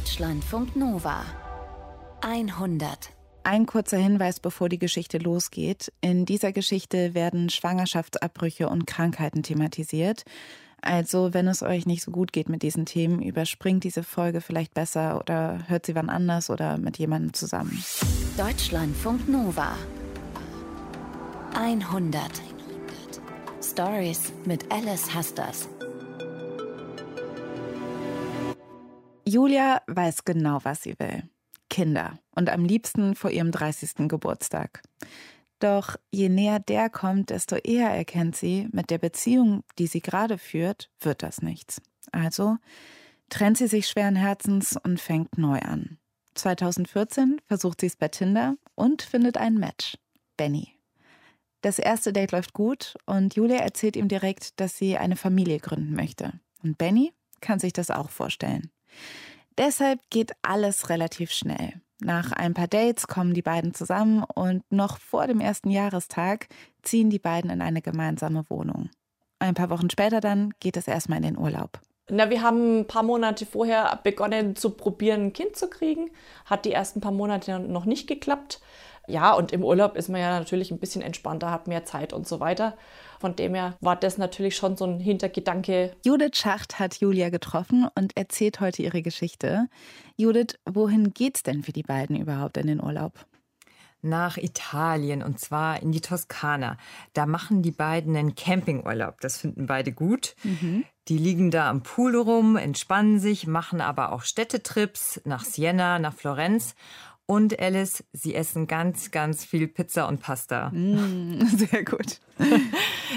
Deutschlandfunk Nova 100 ein kurzer Hinweis, bevor die Geschichte losgeht. In dieser Geschichte werden Schwangerschaftsabbrüche und Krankheiten thematisiert. Also, wenn es euch nicht so gut geht mit diesen Themen, überspringt diese Folge vielleicht besser oder hört sie wann anders oder mit jemandem zusammen. Deutschlandfunk Nova 100 Stories mit Alice Hasters. Julia weiß genau, was sie will. Kinder und am liebsten vor ihrem 30. Geburtstag. Doch je näher der kommt, desto eher erkennt sie, mit der Beziehung, die sie gerade führt, wird das nichts. Also trennt sie sich schweren Herzens und fängt neu an. 2014 versucht sie es bei Tinder und findet ein Match. Benny. Das erste Date läuft gut und Julia erzählt ihm direkt, dass sie eine Familie gründen möchte. Und Benny kann sich das auch vorstellen. Deshalb geht alles relativ schnell. Nach ein paar Dates kommen die beiden zusammen und noch vor dem ersten Jahrestag ziehen die beiden in eine gemeinsame Wohnung. Ein paar Wochen später dann geht es erstmal in den Urlaub. Na, wir haben ein paar Monate vorher begonnen zu probieren, ein Kind zu kriegen. Hat die ersten paar Monate noch nicht geklappt. Ja, und im Urlaub ist man ja natürlich ein bisschen entspannter, hat mehr Zeit und so weiter. Von dem her war das natürlich schon so ein Hintergedanke. Judith Schacht hat Julia getroffen und erzählt heute ihre Geschichte. Judith, wohin geht's denn für die beiden überhaupt in den Urlaub? nach Italien und zwar in die Toskana. Da machen die beiden einen Campingurlaub. Das finden beide gut. Mhm. Die liegen da am Pool rum, entspannen sich, machen aber auch Städtetrips nach Siena, nach Florenz und Alice, sie essen ganz, ganz viel Pizza und Pasta. Mm, sehr gut.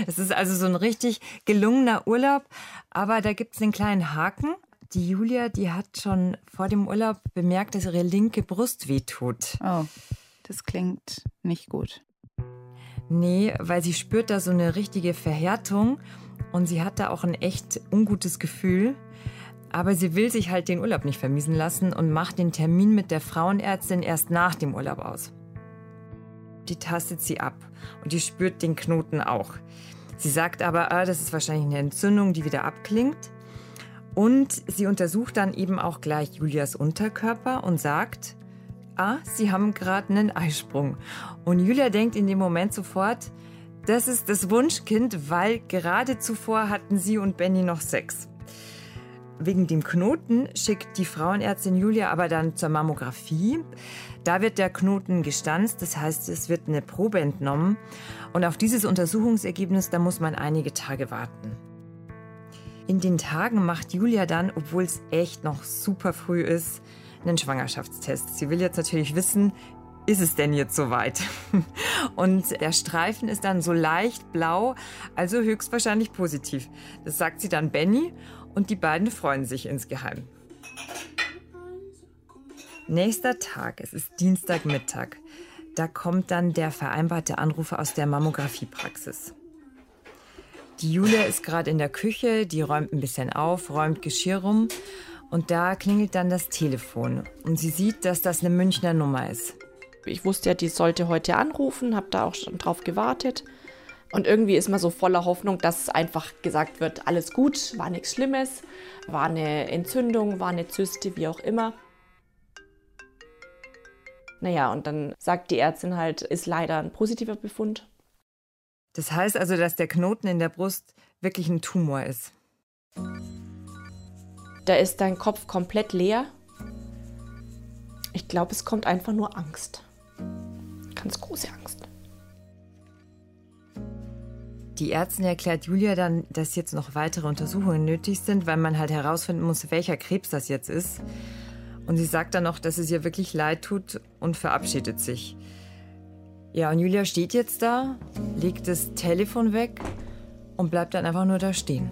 es ist also so ein richtig gelungener Urlaub, aber da gibt es einen kleinen Haken. Die Julia, die hat schon vor dem Urlaub bemerkt, dass ihre linke Brust wehtut. Oh, das klingt nicht gut. Nee, weil sie spürt da so eine richtige Verhärtung und sie hat da auch ein echt ungutes Gefühl. Aber sie will sich halt den Urlaub nicht vermiesen lassen und macht den Termin mit der Frauenärztin erst nach dem Urlaub aus. Die tastet sie ab und die spürt den Knoten auch. Sie sagt aber, ah, das ist wahrscheinlich eine Entzündung, die wieder abklingt. Und sie untersucht dann eben auch gleich Julias Unterkörper und sagt, ah, sie haben gerade einen Eisprung. Und Julia denkt in dem Moment sofort, das ist das Wunschkind, weil gerade zuvor hatten sie und Benny noch Sex. Wegen dem Knoten schickt die Frauenärztin Julia aber dann zur Mammographie. Da wird der Knoten gestanzt, das heißt, es wird eine Probe entnommen. Und auf dieses Untersuchungsergebnis, da muss man einige Tage warten. In den Tagen macht Julia dann, obwohl es echt noch super früh ist, einen Schwangerschaftstest. Sie will jetzt natürlich wissen, ist es denn jetzt soweit? Und der Streifen ist dann so leicht blau, also höchstwahrscheinlich positiv. Das sagt sie dann Benny und die beiden freuen sich insgeheim. Nächster Tag, es ist Dienstagmittag. Da kommt dann der vereinbarte Anruf aus der Mammografiepraxis. Die Julia ist gerade in der Küche, die räumt ein bisschen auf, räumt Geschirr rum und da klingelt dann das Telefon und sie sieht, dass das eine Münchner Nummer ist. Ich wusste ja, die sollte heute anrufen, habe da auch schon drauf gewartet. Und irgendwie ist man so voller Hoffnung, dass einfach gesagt wird, alles gut, war nichts Schlimmes, war eine Entzündung, war eine Zyste, wie auch immer. Naja, und dann sagt die Ärztin halt, ist leider ein positiver Befund. Das heißt also, dass der Knoten in der Brust wirklich ein Tumor ist. Da ist dein Kopf komplett leer. Ich glaube, es kommt einfach nur Angst. Ganz große Angst. Die Ärztin erklärt Julia dann, dass jetzt noch weitere Untersuchungen nötig sind, weil man halt herausfinden muss, welcher Krebs das jetzt ist. Und sie sagt dann noch, dass es ihr wirklich leid tut und verabschiedet sich. Ja, und Julia steht jetzt da, legt das Telefon weg und bleibt dann einfach nur da stehen.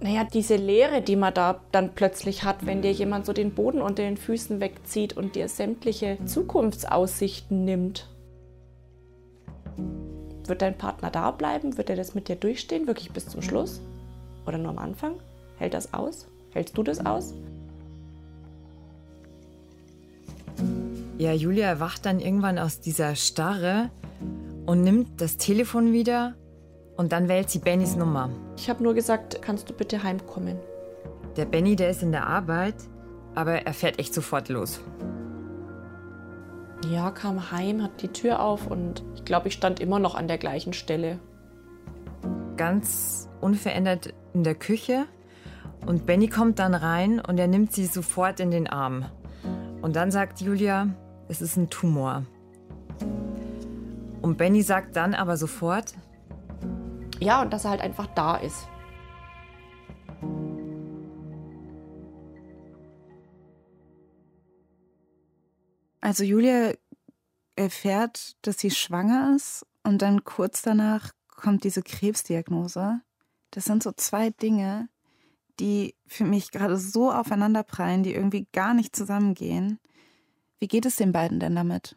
Naja, diese Leere, die man da dann plötzlich hat, wenn dir jemand so den Boden unter den Füßen wegzieht und dir sämtliche Zukunftsaussichten nimmt. Wird dein Partner da bleiben? Wird er das mit dir durchstehen, wirklich bis zum Schluss? Oder nur am Anfang? Hält das aus? Hältst du das aus? Ja, Julia erwacht dann irgendwann aus dieser Starre und nimmt das Telefon wieder und dann wählt sie Bennys Nummer. Ich habe nur gesagt, kannst du bitte heimkommen? Der Benny, der ist in der Arbeit, aber er fährt echt sofort los. Ja, kam heim, hat die Tür auf und ich glaube, ich stand immer noch an der gleichen Stelle. Ganz unverändert in der Küche und Benny kommt dann rein und er nimmt sie sofort in den Arm. Und dann sagt Julia, es ist ein Tumor. Und Benny sagt dann aber sofort, Ja, und dass er halt einfach da ist. Also Julia erfährt, dass sie schwanger ist und dann kurz danach kommt diese Krebsdiagnose. Das sind so zwei Dinge, die für mich gerade so aufeinanderprallen, die irgendwie gar nicht zusammengehen. Wie geht es den beiden denn damit?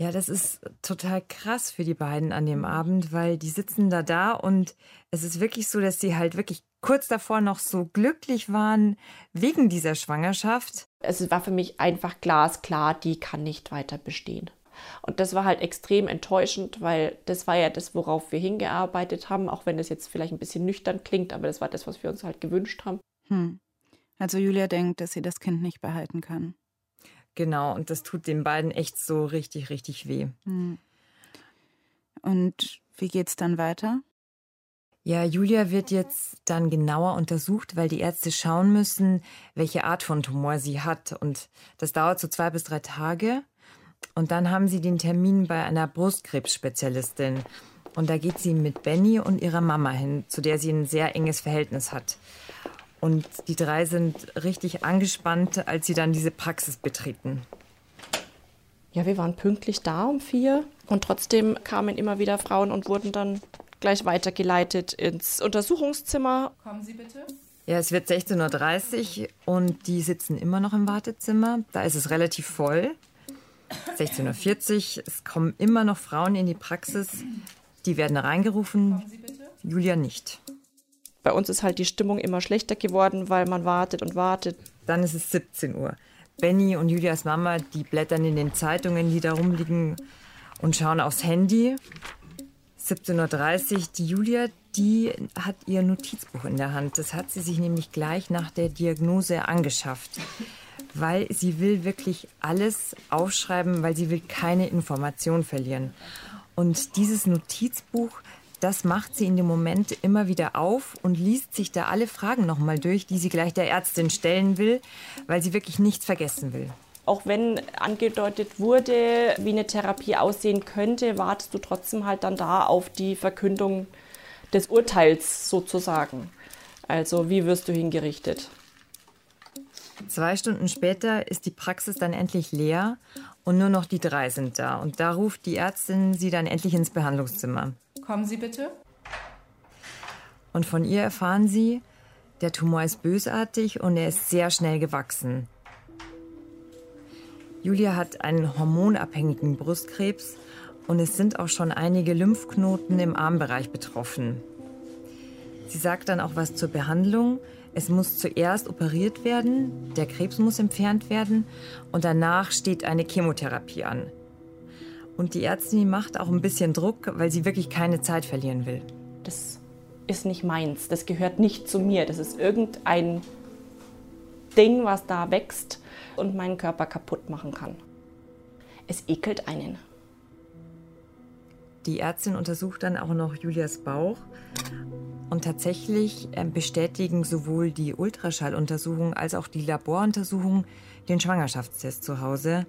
Ja, das ist total krass für die beiden an dem Abend, weil die sitzen da da und es ist wirklich so, dass sie halt wirklich kurz davor noch so glücklich waren wegen dieser Schwangerschaft. Es war für mich einfach glasklar, die kann nicht weiter bestehen. Und das war halt extrem enttäuschend, weil das war ja das, worauf wir hingearbeitet haben, auch wenn das jetzt vielleicht ein bisschen nüchtern klingt, aber das war das, was wir uns halt gewünscht haben. Hm. Also Julia denkt, dass sie das Kind nicht behalten kann. Genau, und das tut den beiden echt so richtig, richtig weh. Hm. Und wie geht's dann weiter? Ja, Julia wird jetzt dann genauer untersucht, weil die Ärzte schauen müssen, welche Art von Tumor sie hat. Und das dauert so zwei bis drei Tage. Und dann haben sie den Termin bei einer Brustkrebsspezialistin. Und da geht sie mit Benny und ihrer Mama hin, zu der sie ein sehr enges Verhältnis hat. Und die drei sind richtig angespannt, als sie dann diese Praxis betreten. Ja, wir waren pünktlich da um vier und trotzdem kamen immer wieder Frauen und wurden dann gleich weitergeleitet ins Untersuchungszimmer. Kommen Sie bitte. Ja, es wird 16.30 Uhr und die sitzen immer noch im Wartezimmer. Da ist es relativ voll. 16.40 Uhr, es kommen immer noch Frauen in die Praxis. Die werden reingerufen. Julia nicht. Bei uns ist halt die Stimmung immer schlechter geworden, weil man wartet und wartet. Dann ist es 17 Uhr. Benny und Julias Mama, die blättern in den Zeitungen, die da rumliegen und schauen aufs Handy. 17.30 Uhr, die Julia, die hat ihr Notizbuch in der Hand. Das hat sie sich nämlich gleich nach der Diagnose angeschafft. Weil sie will wirklich alles aufschreiben, weil sie will keine Information verlieren. Und dieses Notizbuch, das macht sie in dem Moment immer wieder auf und liest sich da alle Fragen nochmal durch, die sie gleich der Ärztin stellen will, weil sie wirklich nichts vergessen will. Auch wenn angedeutet wurde, wie eine Therapie aussehen könnte, wartest du trotzdem halt dann da auf die Verkündung des Urteils sozusagen. Also wie wirst du hingerichtet? Zwei Stunden später ist die Praxis dann endlich leer und nur noch die drei sind da. Und da ruft die Ärztin sie dann endlich ins Behandlungszimmer. Kommen Sie bitte. Und von ihr erfahren sie, der Tumor ist bösartig und er ist sehr schnell gewachsen. Julia hat einen hormonabhängigen Brustkrebs und es sind auch schon einige Lymphknoten im Armbereich betroffen. Sie sagt dann auch was zur Behandlung. Es muss zuerst operiert werden, der Krebs muss entfernt werden und danach steht eine Chemotherapie an. Und die Ärztin macht auch ein bisschen Druck, weil sie wirklich keine Zeit verlieren will. Das ist nicht meins, das gehört nicht zu mir. Das ist irgendein Ding, was da wächst und meinen Körper kaputt machen kann. Es ekelt einen. Die Ärztin untersucht dann auch noch Julias Bauch und tatsächlich äh, bestätigen sowohl die Ultraschalluntersuchung als auch die Laboruntersuchung den Schwangerschaftstest zu Hause.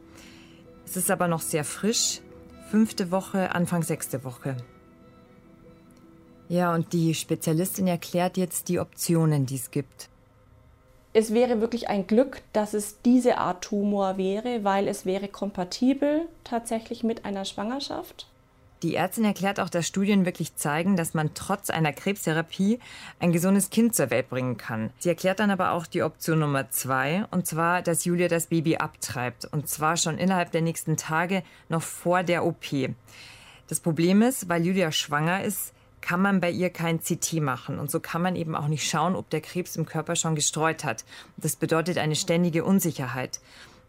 Es ist aber noch sehr frisch, fünfte Woche, Anfang sechste Woche. Ja, und die Spezialistin erklärt jetzt die Optionen, die es gibt. Es wäre wirklich ein Glück, dass es diese Art Tumor wäre, weil es wäre kompatibel tatsächlich mit einer Schwangerschaft. Die Ärztin erklärt auch, dass Studien wirklich zeigen, dass man trotz einer Krebstherapie ein gesundes Kind zur Welt bringen kann. Sie erklärt dann aber auch die Option Nummer zwei, und zwar, dass Julia das Baby abtreibt. Und zwar schon innerhalb der nächsten Tage, noch vor der OP. Das Problem ist, weil Julia schwanger ist, kann man bei ihr kein CT machen. Und so kann man eben auch nicht schauen, ob der Krebs im Körper schon gestreut hat. Das bedeutet eine ständige Unsicherheit.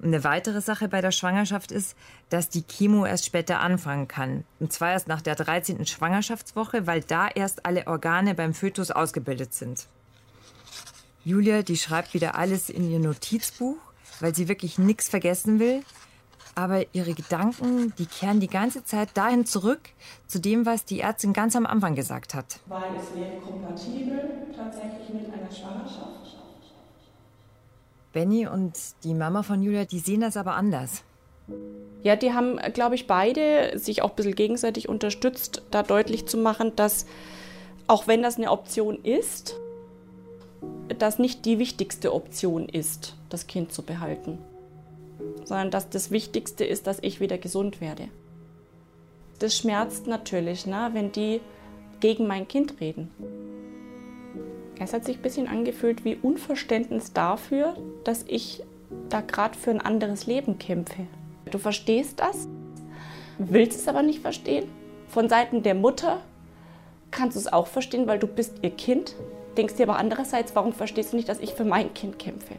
Eine weitere Sache bei der Schwangerschaft ist, dass die Chemo erst später anfangen kann. Und zwar erst nach der 13. Schwangerschaftswoche, weil da erst alle Organe beim Fötus ausgebildet sind. Julia, die schreibt wieder alles in ihr Notizbuch, weil sie wirklich nichts vergessen will. Aber ihre Gedanken, die kehren die ganze Zeit dahin zurück, zu dem, was die Ärztin ganz am Anfang gesagt hat. Weil es wäre kompatibel tatsächlich mit einer Schwangerschaft. Benny und die Mama von Julia, die sehen das aber anders. Ja, die haben, glaube ich, beide sich auch ein bisschen gegenseitig unterstützt, da deutlich zu machen, dass auch wenn das eine Option ist, das nicht die wichtigste Option ist, das Kind zu behalten, sondern dass das Wichtigste ist, dass ich wieder gesund werde. Das schmerzt natürlich, ne, wenn die gegen mein Kind reden. Es hat sich ein bisschen angefühlt wie Unverständnis dafür, dass ich da gerade für ein anderes Leben kämpfe. Du verstehst das, willst es aber nicht verstehen. Von Seiten der Mutter kannst du es auch verstehen, weil du bist ihr Kind. Denkst dir aber andererseits, warum verstehst du nicht, dass ich für mein Kind kämpfe?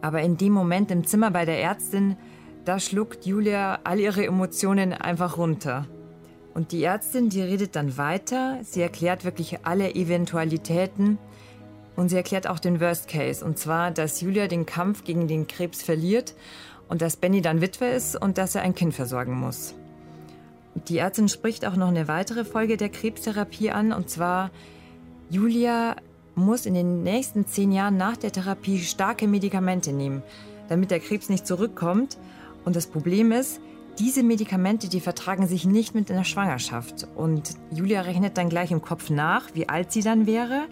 Aber in dem Moment im Zimmer bei der Ärztin, da schluckt Julia all ihre Emotionen einfach runter. Und die Ärztin, die redet dann weiter. Sie erklärt wirklich alle Eventualitäten. Und sie erklärt auch den Worst Case. Und zwar, dass Julia den Kampf gegen den Krebs verliert und dass Benny dann Witwe ist und dass er ein Kind versorgen muss. Die Ärztin spricht auch noch eine weitere Folge der Krebstherapie an. Und zwar, Julia muss in den nächsten zehn Jahren nach der Therapie starke Medikamente nehmen, damit der Krebs nicht zurückkommt. Und das Problem ist, diese Medikamente, die vertragen sich nicht mit einer Schwangerschaft. Und Julia rechnet dann gleich im Kopf nach, wie alt sie dann wäre.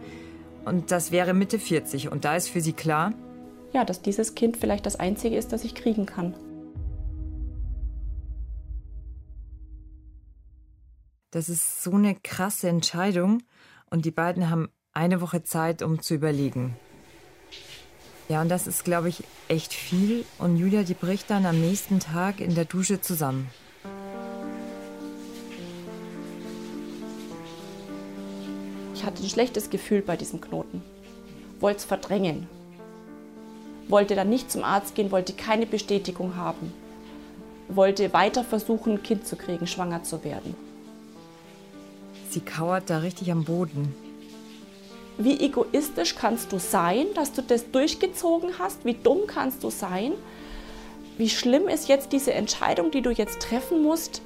Und das wäre Mitte 40. Und da ist für sie klar, ja, dass dieses Kind vielleicht das einzige ist, das ich kriegen kann. Das ist so eine krasse Entscheidung. Und die beiden haben eine Woche Zeit, um zu überlegen. Ja, und das ist, glaube ich, echt viel. Und Julia, die bricht dann am nächsten Tag in der Dusche zusammen. Ich hatte ein schlechtes Gefühl bei diesem Knoten. Wollte es verdrängen. Wollte dann nicht zum Arzt gehen, wollte keine Bestätigung haben. Wollte weiter versuchen, ein Kind zu kriegen, schwanger zu werden. Sie kauert da richtig am Boden wie egoistisch kannst du sein, dass du das durchgezogen hast? Wie dumm kannst du sein? Wie schlimm ist jetzt diese Entscheidung, die du jetzt treffen musst?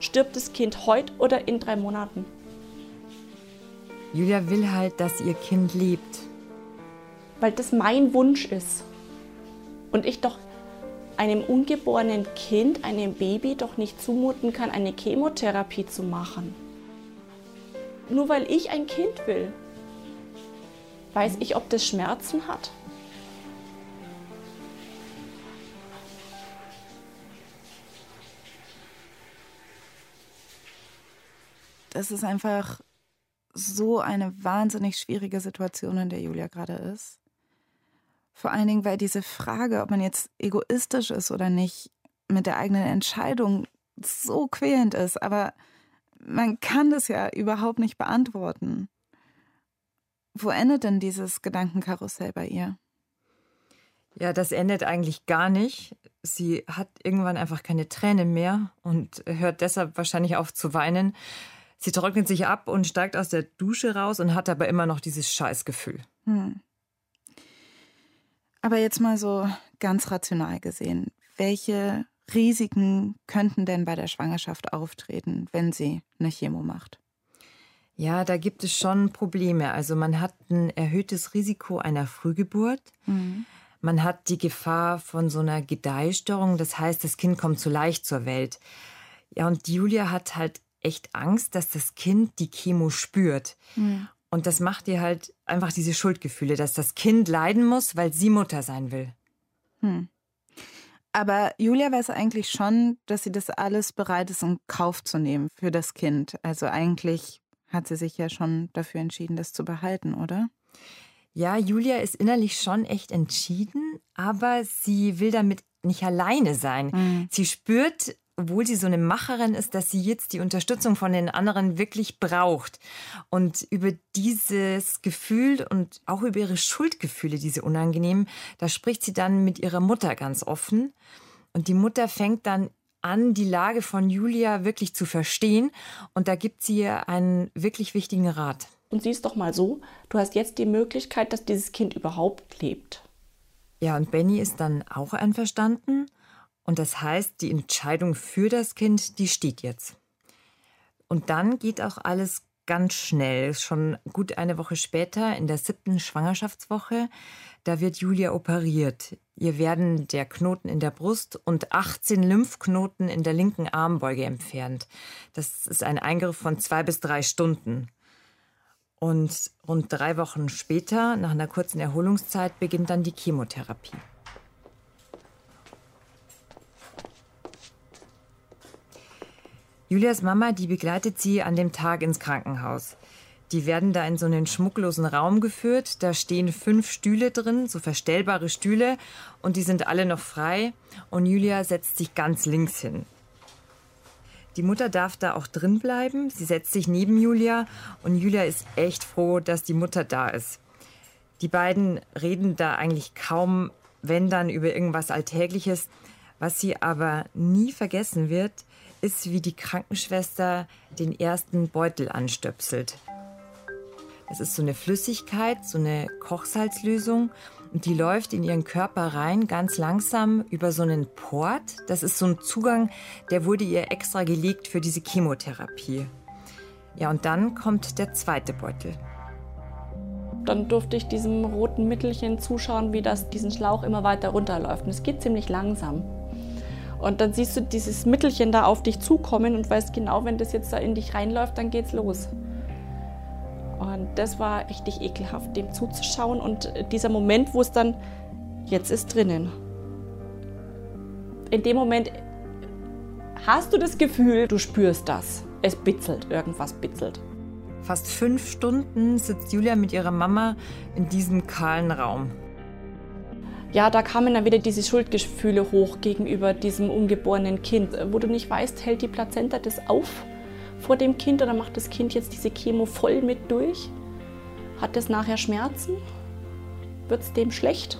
Stirbt das Kind heute oder in drei Monaten? Julia will halt, dass ihr Kind lebt. Weil das mein Wunsch ist. Und ich doch einem ungeborenen Kind, einem Baby doch nicht zumuten kann, eine Chemotherapie zu machen. Nur weil ich ein Kind will. Weiß ich, ob das Schmerzen hat? Das ist einfach so eine wahnsinnig schwierige Situation, in der Julia gerade ist. Vor allen Dingen, weil diese Frage, ob man jetzt egoistisch ist oder nicht, mit der eigenen Entscheidung so quälend ist. Aber man kann das ja überhaupt nicht beantworten. Wo endet denn dieses Gedankenkarussell bei ihr? Ja, das endet eigentlich gar nicht. Sie hat irgendwann einfach keine Tränen mehr und hört deshalb wahrscheinlich auf zu weinen. Sie trocknet sich ab und steigt aus der Dusche raus und hat aber immer noch dieses Scheißgefühl. Hm. Aber jetzt mal so ganz rational gesehen, welche Risiken könnten denn bei der Schwangerschaft auftreten, wenn sie eine Chemo macht? Ja, da gibt es schon Probleme. Also man hat ein erhöhtes Risiko einer Frühgeburt. Mhm. Man hat die Gefahr von so einer Gedeihstörung. Das heißt, das Kind kommt zu leicht zur Welt. Ja, und Julia hat halt echt Angst, dass das Kind die Chemo spürt. Mhm. Und das macht ihr halt einfach diese Schuldgefühle, dass das Kind leiden muss, weil sie Mutter sein will. Hm. Aber Julia weiß eigentlich schon, dass sie das alles bereit ist, in Kauf zu nehmen für das Kind. Also eigentlich hat sie sich ja schon dafür entschieden, das zu behalten, oder? Ja, Julia ist innerlich schon echt entschieden, aber sie will damit nicht alleine sein. Mhm. Sie spürt, obwohl sie so eine Macherin ist, dass sie jetzt die Unterstützung von den anderen wirklich braucht. Und über dieses Gefühl und auch über ihre Schuldgefühle, diese unangenehmen, da spricht sie dann mit ihrer Mutter ganz offen. Und die Mutter fängt dann an, die Lage von Julia wirklich zu verstehen. Und da gibt sie ihr einen wirklich wichtigen Rat. Und sieh es doch mal so, du hast jetzt die Möglichkeit, dass dieses Kind überhaupt lebt. Ja, und Benny ist dann auch einverstanden. Und das heißt, die Entscheidung für das Kind, die steht jetzt. Und dann geht auch alles ganz schnell. Schon gut eine Woche später, in der siebten Schwangerschaftswoche, da wird Julia operiert. Ihr werden der Knoten in der Brust und 18 Lymphknoten in der linken Armbeuge entfernt. Das ist ein Eingriff von zwei bis drei Stunden. Und rund drei Wochen später, nach einer kurzen Erholungszeit, beginnt dann die Chemotherapie. Julias Mama, die begleitet sie an dem Tag ins Krankenhaus. Die werden da in so einen schmucklosen Raum geführt. Da stehen fünf Stühle drin, so verstellbare Stühle, und die sind alle noch frei. Und Julia setzt sich ganz links hin. Die Mutter darf da auch drin bleiben. Sie setzt sich neben Julia und Julia ist echt froh, dass die Mutter da ist. Die beiden reden da eigentlich kaum, wenn dann, über irgendwas Alltägliches. Was sie aber nie vergessen wird, ist, wie die Krankenschwester den ersten Beutel anstöpselt. Es ist so eine Flüssigkeit, so eine Kochsalzlösung und die läuft in ihren Körper rein, ganz langsam über so einen Port. Das ist so ein Zugang, der wurde ihr extra gelegt für diese Chemotherapie. Ja, und dann kommt der zweite Beutel. Dann durfte ich diesem roten Mittelchen zuschauen, wie das diesen Schlauch immer weiter runterläuft. Und es geht ziemlich langsam. Und dann siehst du dieses Mittelchen da auf dich zukommen und weißt genau, wenn das jetzt da in dich reinläuft, dann geht's los. Und das war richtig ekelhaft, dem zuzuschauen und dieser Moment, wo es dann jetzt ist drinnen. In dem Moment hast du das Gefühl, du spürst das. Es bitzelt, irgendwas bitzelt. Fast fünf Stunden sitzt Julia mit ihrer Mama in diesem kahlen Raum ja, da kamen dann wieder diese Schuldgefühle hoch gegenüber diesem ungeborenen Kind, wo du nicht weißt, hält die Plazenta das auf vor dem Kind oder macht das Kind jetzt diese Chemo voll mit durch? Hat es nachher Schmerzen? Wird es dem schlecht?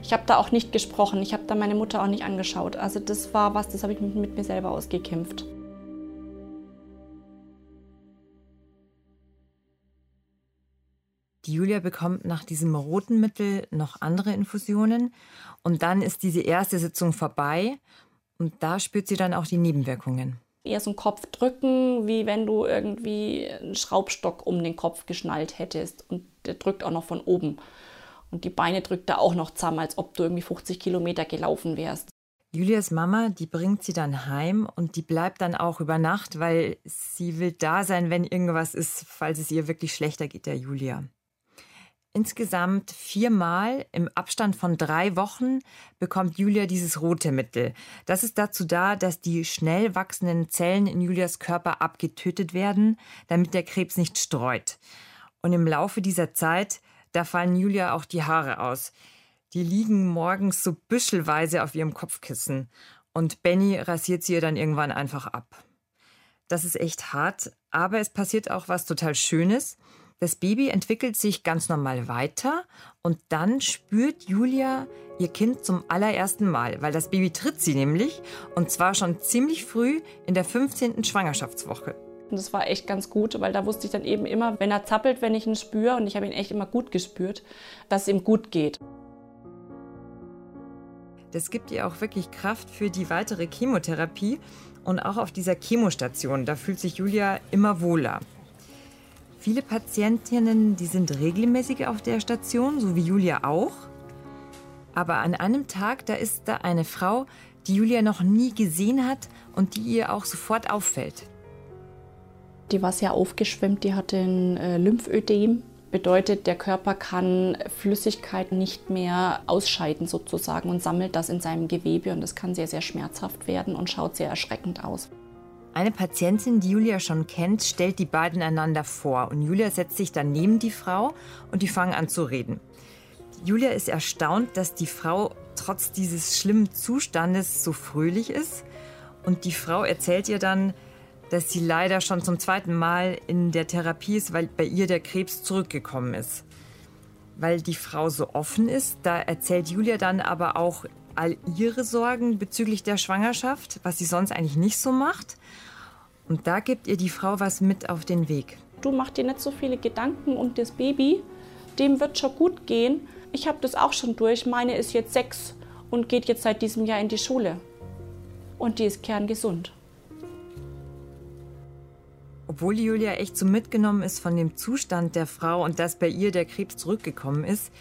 Ich habe da auch nicht gesprochen, ich habe da meine Mutter auch nicht angeschaut. Also das war was, das habe ich mit, mit mir selber ausgekämpft. Die Julia bekommt nach diesem roten Mittel noch andere Infusionen und dann ist diese erste Sitzung vorbei und da spürt sie dann auch die Nebenwirkungen. Eher so ein Kopfdrücken, wie wenn du irgendwie einen Schraubstock um den Kopf geschnallt hättest und der drückt auch noch von oben. Und die Beine drückt da auch noch zusammen, als ob du irgendwie 50 Kilometer gelaufen wärst. Julias Mama, die bringt sie dann heim und die bleibt dann auch über Nacht, weil sie will da sein, wenn irgendwas ist, falls es ihr wirklich schlechter geht, der Julia. Insgesamt viermal im Abstand von drei Wochen bekommt Julia dieses rote Mittel. Das ist dazu da, dass die schnell wachsenden Zellen in Julias Körper abgetötet werden, damit der Krebs nicht streut. Und im Laufe dieser Zeit, da fallen Julia auch die Haare aus. Die liegen morgens so büschelweise auf ihrem Kopfkissen. Und Benny rasiert sie ihr dann irgendwann einfach ab. Das ist echt hart, aber es passiert auch was total Schönes. Das Baby entwickelt sich ganz normal weiter und dann spürt Julia ihr Kind zum allerersten Mal, weil das Baby tritt sie nämlich und zwar schon ziemlich früh in der 15. Schwangerschaftswoche. Und das war echt ganz gut, weil da wusste ich dann eben immer, wenn er zappelt, wenn ich ihn spüre, und ich habe ihn echt immer gut gespürt, dass es ihm gut geht. Das gibt ihr auch wirklich Kraft für die weitere Chemotherapie und auch auf dieser Chemostation, da fühlt sich Julia immer wohler. Viele Patientinnen, die sind regelmäßig auf der Station, so wie Julia auch. Aber an einem Tag, da ist da eine Frau, die Julia noch nie gesehen hat und die ihr auch sofort auffällt. Die war sehr aufgeschwemmt, die hatte ein äh, Lymphödem. Bedeutet, der Körper kann Flüssigkeit nicht mehr ausscheiden sozusagen und sammelt das in seinem Gewebe und das kann sehr, sehr schmerzhaft werden und schaut sehr erschreckend aus. Eine Patientin, die Julia schon kennt, stellt die beiden einander vor und Julia setzt sich dann neben die Frau und die fangen an zu reden. Julia ist erstaunt, dass die Frau trotz dieses schlimmen Zustandes so fröhlich ist und die Frau erzählt ihr dann, dass sie leider schon zum zweiten Mal in der Therapie ist, weil bei ihr der Krebs zurückgekommen ist. Weil die Frau so offen ist, da erzählt Julia dann aber auch all ihre Sorgen bezüglich der Schwangerschaft, was sie sonst eigentlich nicht so macht. Und da gibt ihr die Frau was mit auf den Weg. Du mach dir nicht so viele Gedanken um das Baby, dem wird schon gut gehen. Ich habe das auch schon durch. Meine ist jetzt sechs und geht jetzt seit diesem Jahr in die Schule. Und die ist kerngesund. Obwohl Julia echt so mitgenommen ist von dem Zustand der Frau und dass bei ihr der Krebs zurückgekommen ist,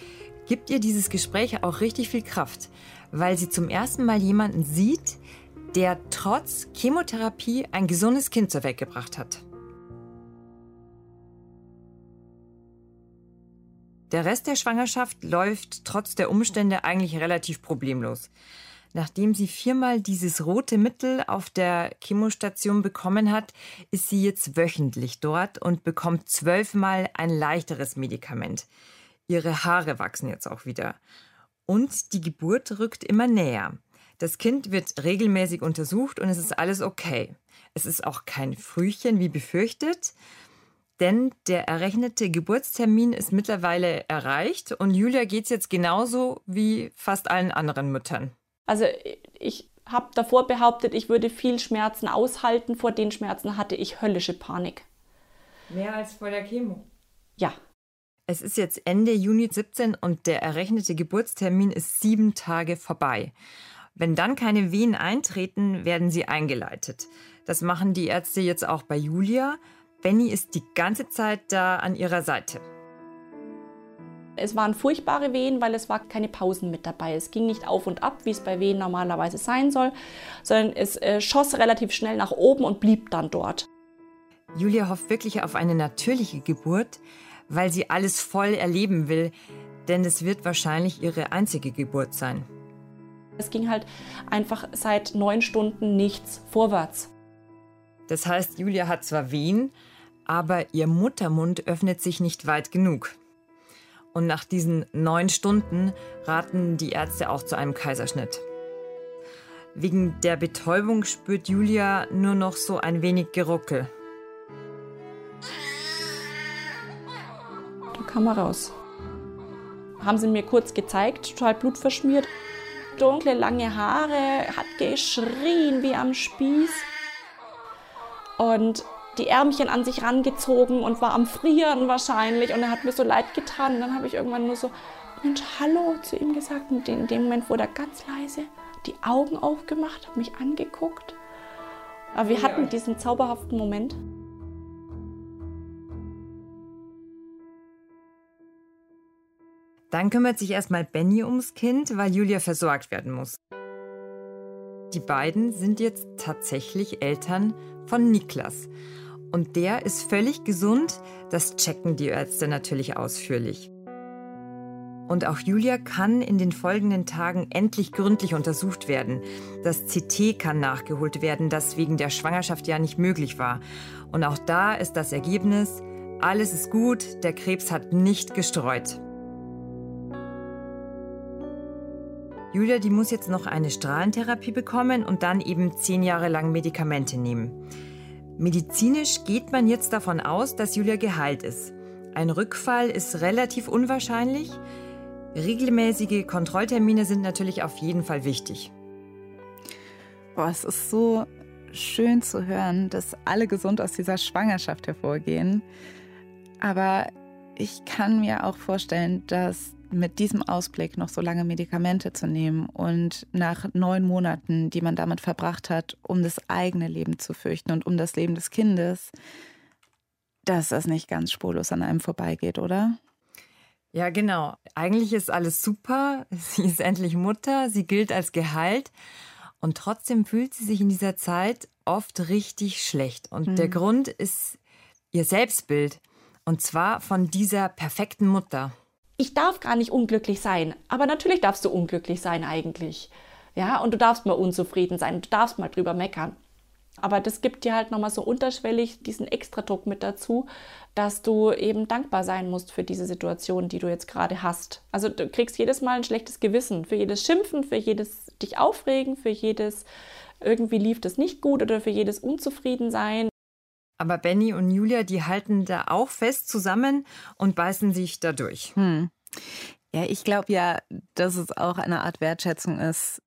gibt ihr dieses Gespräch auch richtig viel Kraft, weil sie zum ersten Mal jemanden sieht, der trotz Chemotherapie ein gesundes Kind zur Welt gebracht hat. Der Rest der Schwangerschaft läuft trotz der Umstände eigentlich relativ problemlos. Nachdem sie viermal dieses rote Mittel auf der Chemostation bekommen hat, ist sie jetzt wöchentlich dort und bekommt zwölfmal ein leichteres Medikament. Ihre Haare wachsen jetzt auch wieder. Und die Geburt rückt immer näher. Das Kind wird regelmäßig untersucht und es ist alles okay. Es ist auch kein Frühchen wie befürchtet denn der errechnete Geburtstermin ist mittlerweile erreicht und Julia geht es jetzt genauso wie fast allen anderen Müttern. Also ich habe davor behauptet, ich würde viel Schmerzen aushalten. Vor den Schmerzen hatte ich höllische Panik. Mehr als vor der Chemo? Ja. Es ist jetzt Ende Juni 17 und der errechnete Geburtstermin ist sieben Tage vorbei. Wenn dann keine Wehen eintreten, werden sie eingeleitet. Das machen die Ärzte jetzt auch bei Julia. Benny ist die ganze Zeit da an ihrer Seite. Es waren furchtbare Wehen, weil es war keine Pausen mit dabei. Es ging nicht auf und ab, wie es bei Wehen normalerweise sein soll, sondern es äh, schoss relativ schnell nach oben und blieb dann dort. Julia hofft wirklich auf eine natürliche Geburt, weil sie alles voll erleben will, denn es wird wahrscheinlich ihre einzige Geburt sein. Es ging halt einfach seit neun Stunden nichts vorwärts. Das heißt, Julia hat zwar Wehen, aber ihr Muttermund öffnet sich nicht weit genug. Und nach diesen neun Stunden raten die Ärzte auch zu einem Kaiserschnitt. Wegen der Betäubung spürt Julia nur noch so ein wenig Geruckel. Da kam er raus. Haben sie mir kurz gezeigt, total blutverschmiert. Dunkle, lange Haare, hat geschrien wie am Spieß. Und die Ärmchen an sich rangezogen und war am Frieren wahrscheinlich. Und er hat mir so leid getan. Und dann habe ich irgendwann nur so, Mensch, hallo zu ihm gesagt. Und in dem Moment wurde er ganz leise die Augen aufgemacht, hat mich angeguckt. Aber wir hatten diesen zauberhaften Moment. Dann kümmert sich erstmal Benny ums Kind, weil Julia versorgt werden muss. Die beiden sind jetzt tatsächlich Eltern von Niklas. Und der ist völlig gesund. Das checken die Ärzte natürlich ausführlich. Und auch Julia kann in den folgenden Tagen endlich gründlich untersucht werden. Das CT kann nachgeholt werden, das wegen der Schwangerschaft ja nicht möglich war. Und auch da ist das Ergebnis, alles ist gut, der Krebs hat nicht gestreut. Julia, die muss jetzt noch eine Strahlentherapie bekommen und dann eben zehn Jahre lang Medikamente nehmen. Medizinisch geht man jetzt davon aus, dass Julia geheilt ist. Ein Rückfall ist relativ unwahrscheinlich. Regelmäßige Kontrolltermine sind natürlich auf jeden Fall wichtig. Boah, es ist so schön zu hören, dass alle gesund aus dieser Schwangerschaft hervorgehen. Aber ich kann mir auch vorstellen, dass mit diesem Ausblick noch so lange Medikamente zu nehmen und nach neun Monaten, die man damit verbracht hat, um das eigene Leben zu fürchten und um das Leben des Kindes, dass das nicht ganz spurlos an einem vorbeigeht, oder? Ja, genau. Eigentlich ist alles super. Sie ist endlich Mutter, sie gilt als geheilt. Und trotzdem fühlt sie sich in dieser Zeit oft richtig schlecht. Und mhm. der Grund ist ihr Selbstbild. Und zwar von dieser perfekten Mutter ich darf gar nicht unglücklich sein. Aber natürlich darfst du unglücklich sein eigentlich. Ja, und du darfst mal unzufrieden sein, du darfst mal drüber meckern. Aber das gibt dir halt nochmal so unterschwellig diesen Extradruck mit dazu, dass du eben dankbar sein musst für diese Situation, die du jetzt gerade hast. Also du kriegst jedes Mal ein schlechtes Gewissen für jedes Schimpfen, für jedes dich aufregen, für jedes irgendwie lief das nicht gut oder für jedes Unzufriedensein. Aber Benny und Julia, die halten da auch fest zusammen und beißen sich da durch. Hm. Ja, ich glaube ja, dass es auch eine Art Wertschätzung ist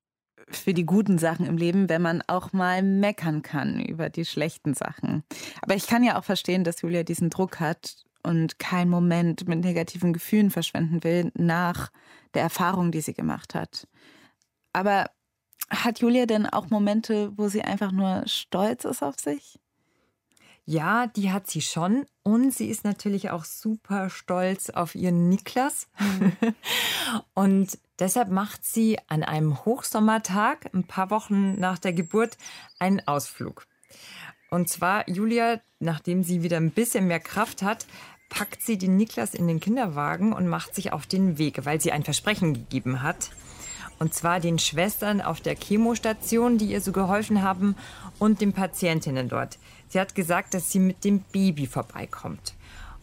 für die guten Sachen im Leben, wenn man auch mal meckern kann über die schlechten Sachen. Aber ich kann ja auch verstehen, dass Julia diesen Druck hat und keinen Moment mit negativen Gefühlen verschwenden will nach der Erfahrung, die sie gemacht hat. Aber hat Julia denn auch Momente, wo sie einfach nur stolz ist auf sich? Ja, die hat sie schon. Und sie ist natürlich auch super stolz auf ihren Niklas. und deshalb macht sie an einem Hochsommertag, ein paar Wochen nach der Geburt, einen Ausflug. Und zwar, Julia, nachdem sie wieder ein bisschen mehr Kraft hat, packt sie den Niklas in den Kinderwagen und macht sich auf den Weg, weil sie ein Versprechen gegeben hat. Und zwar den Schwestern auf der Chemostation, die ihr so geholfen haben, und den Patientinnen dort. Sie hat gesagt, dass sie mit dem Baby vorbeikommt.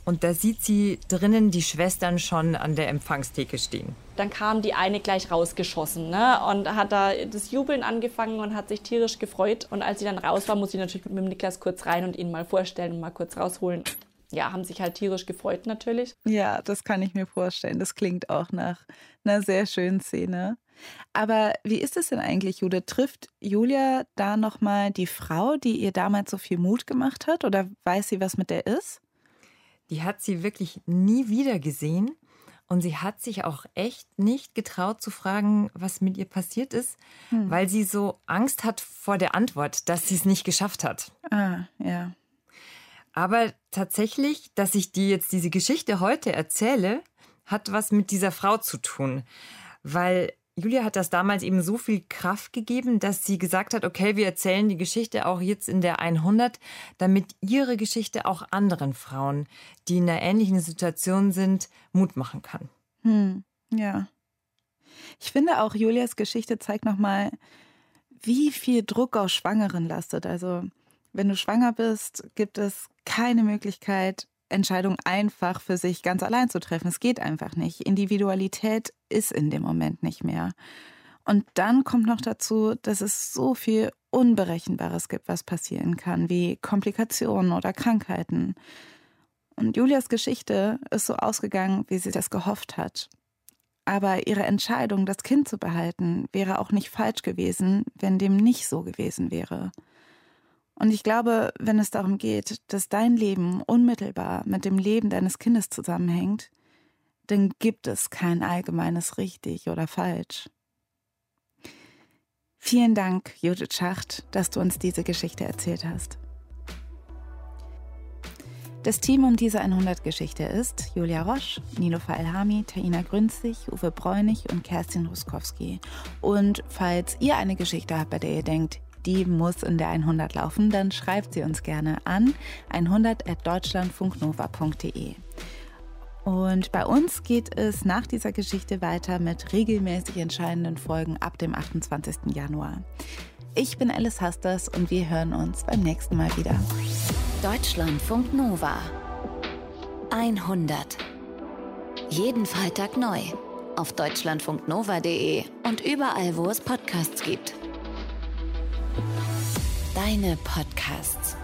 Und da sieht sie drinnen die Schwestern schon an der Empfangstheke stehen. Dann kam die eine gleich rausgeschossen ne? und hat da das Jubeln angefangen und hat sich tierisch gefreut. Und als sie dann raus war, muss sie natürlich mit dem Niklas kurz rein und ihn mal vorstellen und mal kurz rausholen. Ja, haben sich halt tierisch gefreut natürlich. Ja, das kann ich mir vorstellen. Das klingt auch nach einer sehr schönen Szene. Aber wie ist es denn eigentlich, Jude? Trifft Julia da nochmal die Frau, die ihr damals so viel Mut gemacht hat? Oder weiß sie, was mit der ist? Die hat sie wirklich nie wieder gesehen. Und sie hat sich auch echt nicht getraut zu fragen, was mit ihr passiert ist, hm. weil sie so Angst hat vor der Antwort, dass sie es nicht geschafft hat. Ah, ja. Aber tatsächlich, dass ich dir jetzt diese Geschichte heute erzähle, hat was mit dieser Frau zu tun. Weil Julia hat das damals eben so viel Kraft gegeben, dass sie gesagt hat, okay, wir erzählen die Geschichte auch jetzt in der 100, damit ihre Geschichte auch anderen Frauen, die in einer ähnlichen Situation sind, Mut machen kann. Hm, ja. Ich finde auch, Julias Geschichte zeigt nochmal, wie viel Druck auf Schwangeren lastet. Also, wenn du schwanger bist, gibt es keine Möglichkeit, Entscheidung einfach für sich ganz allein zu treffen. Es geht einfach nicht. Individualität ist in dem Moment nicht mehr. Und dann kommt noch dazu, dass es so viel Unberechenbares gibt, was passieren kann, wie Komplikationen oder Krankheiten. Und Julias Geschichte ist so ausgegangen, wie sie das gehofft hat. Aber ihre Entscheidung, das Kind zu behalten, wäre auch nicht falsch gewesen, wenn dem nicht so gewesen wäre. Und ich glaube, wenn es darum geht, dass dein Leben unmittelbar mit dem Leben deines Kindes zusammenhängt, dann gibt es kein allgemeines richtig oder falsch. Vielen Dank, Judith Schacht, dass du uns diese Geschichte erzählt hast. Das Team um diese 100-Geschichte ist Julia Roche, Nilofa Elhami, Taina Grünzig, Uwe Bräunig und Kerstin Ruskowski. Und falls ihr eine Geschichte habt, bei der ihr denkt, die muss in der 100 laufen, dann schreibt sie uns gerne an 100.deutschlandfunknova.de. Und bei uns geht es nach dieser Geschichte weiter mit regelmäßig entscheidenden Folgen ab dem 28. Januar. Ich bin Alice Hasters und wir hören uns beim nächsten Mal wieder. Deutschlandfunk Nova 100. Jeden Freitag neu auf deutschlandfunknova.de und überall, wo es Podcasts gibt. Deine Podcasts.